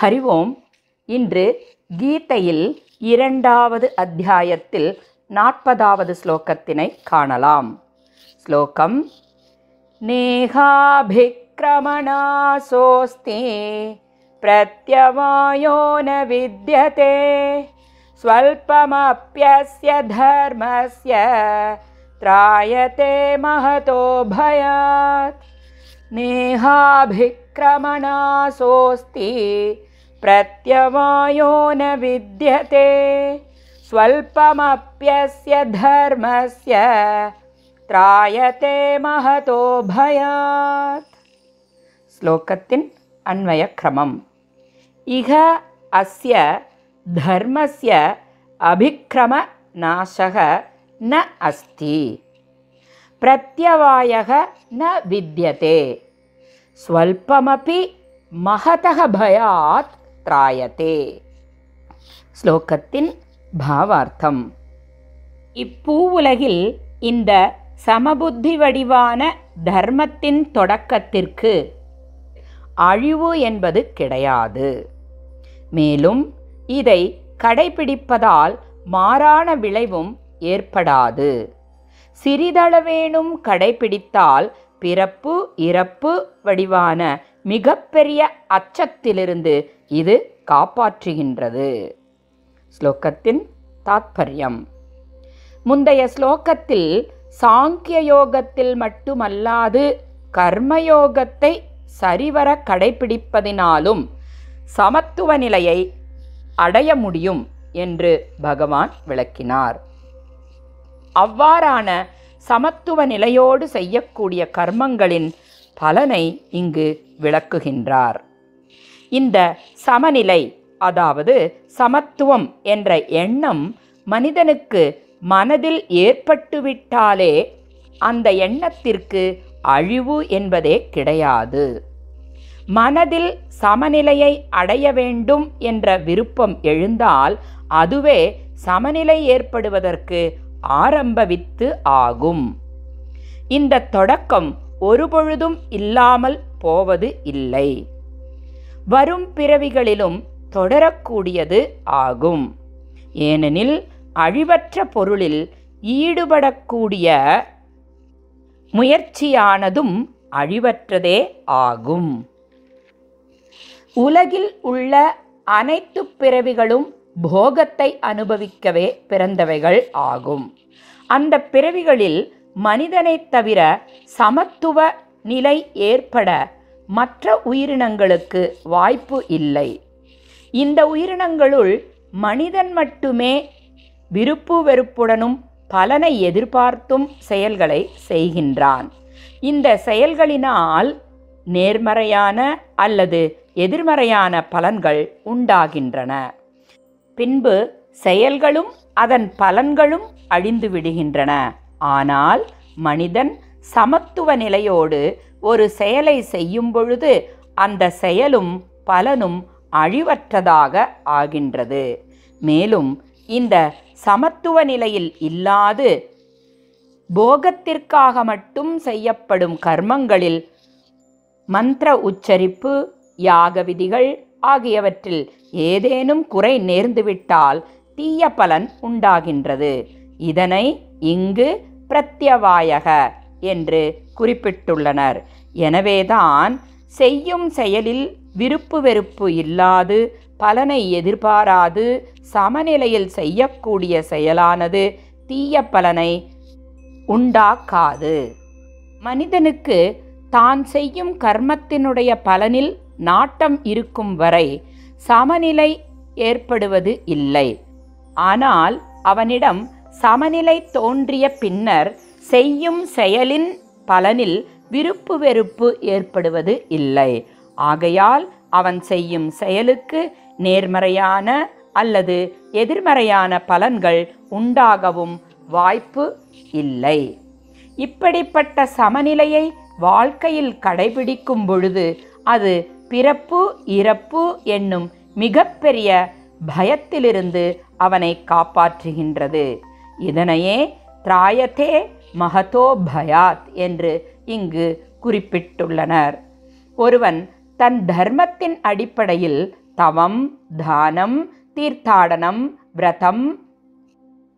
ஹரி ஓம் இன்று கீதையில் இரண்டாவது அத்தியாயத்தில் நாற்பதாவது ஸ்லோகத்தினை காணலாம். ஸ்லோகம் நேகாபிக்ரமணாசோஸ்தி பிரத்யவாயோ ந வித்யதே ஸ்வல்பமப்பியஸ்ய தர்மஸ்ய திராயதே மகதோ பயாத் नेहाभिक्रमनाशोऽस्ति प्रत्यवायो न विद्यते। स्वल्पमप्यस्य धर्मस्य त्रायते महतो भयात्। श्लोकतिन् अन्वयक्रमम्। इह अस्य धर्मस्य अभिक्रमनाशः न अस्ति। प्रत्यवायः न विद्यते। ஸ்வல்பமபி மகதக பயாத் திராயதே. ஸ்லோகத்தின் பாவார்த்தம். இப்பூ உலகில் இந்த சமபுத்தி வடிவான தர்மத்தின் தொடக்கத்திற்கு அழிவு என்பது கிடையாது. மேலும் இதை கடைபிடிப்பதால் மாறான விளைவும் ஏற்படாது. சிறிதளவேனும் கடைபிடித்தால் பிறப்பு இறப்பு வடிவான மிகப்பெரிய அச்சத்திலிருந்து இது காப்பாற்றுகின்றது. ஸ்லோகத்தின் தாத்பரியம். முந்தைய ஸ்லோகத்தில் சாங்கிய யோகத்தில் மட்டுமல்லாது கர்மயோகத்தை சரிவர கடைபிடிப்பதினாலும் சமத்துவ நிலையை அடைய முடியும் என்று பகவான் விளக்கினார். அவ்வாறான சமத்துவ நிலையோடு செய்யக்கூடிய கர்மங்களின் பலனை இங்கு விளக்குகின்றார். இந்த சமநிலை அதாவது சமத்துவம் என்ற எண்ணம் மனிதனுக்கு மனதில் ஏற்பட்டுவிட்டாலே அந்த எண்ணத்திற்கு அழிவு என்பதே கிடையாது. மனதில் சமநிலையை அடைய வேண்டும் என்ற விருப்பம் எழுந்தால் அதுவே சமநிலை ஏற்படுவதற்கு ஆரம்ப வித்து ஆகும். இந்த தொடக்கம் ஒருபொழுதும் இல்லாமல் போவது இல்லை. வரும் பிறவிகளிலும் தொடரக்கூடியது ஆகும். ஏனெனில் அழிவற்ற பொருளில் ஈடுபடக்கூடிய முயற்சியானதும் அழிவற்றதே ஆகும். உலகில் உள்ள அனைத்து பிறவிகளும் போகத்தை அனுபவிக்கவே பிறந்தவைகள் ஆகும். அந்த பிறவிகளில் மனிதனைத் தவிர சமத்துவ நிலை ஏற்பட மற்ற உயிரினங்களுக்கு வாய்ப்பு இல்லை. இந்த உயிரினங்களுள் மனிதன் மட்டுமே விருப்பு வெறுப்புடனும் பலனை எதிர்பார்த்தும் செயல்களை செய்கின்றான். இந்த செயல்களினால் நேர்மறையான அல்லது எதிர்மறையான பலன்கள் உண்டாகின்றன. பின்பு செயல்களும் அதன் பலன்களும் அழிந்து விடுகின்றன. ஆனால் மனிதன் சமத்துவ நிலையோடு ஒரு செயலை செய்யும் பொழுது அந்த செயலும் பலனும் அழிவற்றதாக ஆகின்றது. மேலும் இந்த சமத்துவ நிலையில் இல்லாது போகத்திற்காக மட்டும் செய்யப்படும் கர்மங்களில் மந்திர உச்சரிப்பு யாக விதிகள் ஆகியவற்றில் ஏதேனும் குறை நேர்ந்துவிட்டால் தீய பலன் உண்டாகின்றது. இதனை இங்கு பிரத்யவாயக என்று குறிப்பிட்டுள்ளனர். எனவேதான் செய்யும் செயலில் விருப்பு வெறுப்பு இல்லாது பலனை எதிர்பாராது சமநிலையில் செய்யக்கூடிய செயலானது தீய பலனை உண்டாக்காது. மனிதனுக்கு தான் செய்யும் கர்மத்தினுடைய பலனில் நாட்டம் இருக்கும் வரை சமநிலை ஏற்படுவது இல்லை. ஆனால் அவனிடம் சமநிலை தோன்றிய பின்னர் செய்யும் செயலின் பலனில் விருப்பு வெறுப்பு ஏற்படுவது இல்லை. ஆகையால் அவன் செய்யும் செயலுக்கு நேர்மறையான அல்லது எதிர்மறையான பலன்கள் உண்டாகவும் வாய்ப்பு இல்லை. இப்படிப்பட்ட சமநிலையை வாழ்க்கையில் கடைபிடிக்கும் பொழுது அது பிறப்பு இறப்பு என்னும் மிகப்பெரிய பயத்திலிருந்து அவனை காப்பாற்றுகின்றது. இதனையே திராயத்தே மகதோ பயாத் என்று இங்கு குறிப்பிட்டுள்ளனர். ஒருவன் தன் தர்மத்தின் அடிப்படையில் தவம் தானம் தீர்த்தாடனம் விரதம்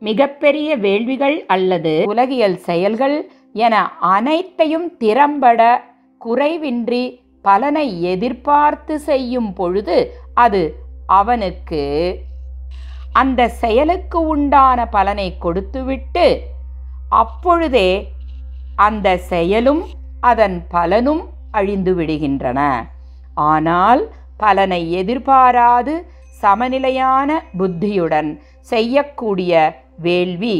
மிகப்பெரிய வேள்விகள் அல்லது உலகியல் செயல்கள் என அனைத்தையும் திறம்பட குறைவின்றி பலனை எதிர்பார்த்து செய்யும் பொழுது அது அவனுக்கு அந்த செயலுக்கு உண்டான பலனை கொடுத்துவிட்டு அப்பொழுதே அந்த செயலும் அதன் பலனும் அழிந்து விடுகின்றன. ஆனால் பலனை எதிர்பாராது சமநிலையான புத்தியுடன் செய்யக்கூடிய வேள்வி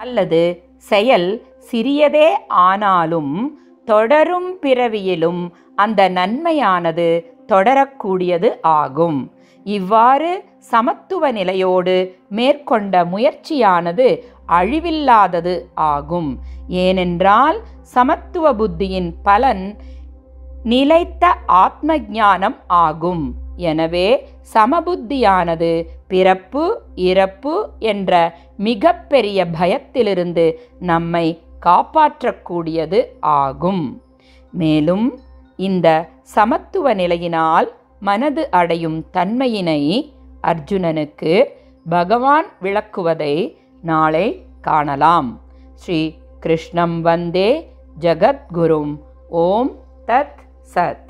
அல்லது செயல் சிறியதே ஆனாலும் தொடரும் பிறவியிலும் அந்த நன்மையானது தொடரக்கூடியது ஆகும். இவ்வாறு சமத்துவ நிலையோடு மேற்கொண்ட முயற்சியானது அழிவில்லாதது ஆகும். ஏனென்றால் சமத்துவ புத்தியின் பலன் நிலைத்த ஆத்ம ஞானம் ஆகும். எனவே சமபுத்தியானது பிறப்பு இறப்பு என்ற மிகப்பெரிய பயத்திலிருந்து நம்மை காப்பாற்றக்கூடியது ஆகும். மேலும் இந்த சமத்துவ நிலையினால் மனது அடையும் தன்மையினை அர்ஜுனனுக்கு பகவான் விளக்குவதை நாளை காணலாம். ஸ்ரீ கிருஷ்ணம் வந்தே ஜகத்குரும். ஓம் தத் சத்.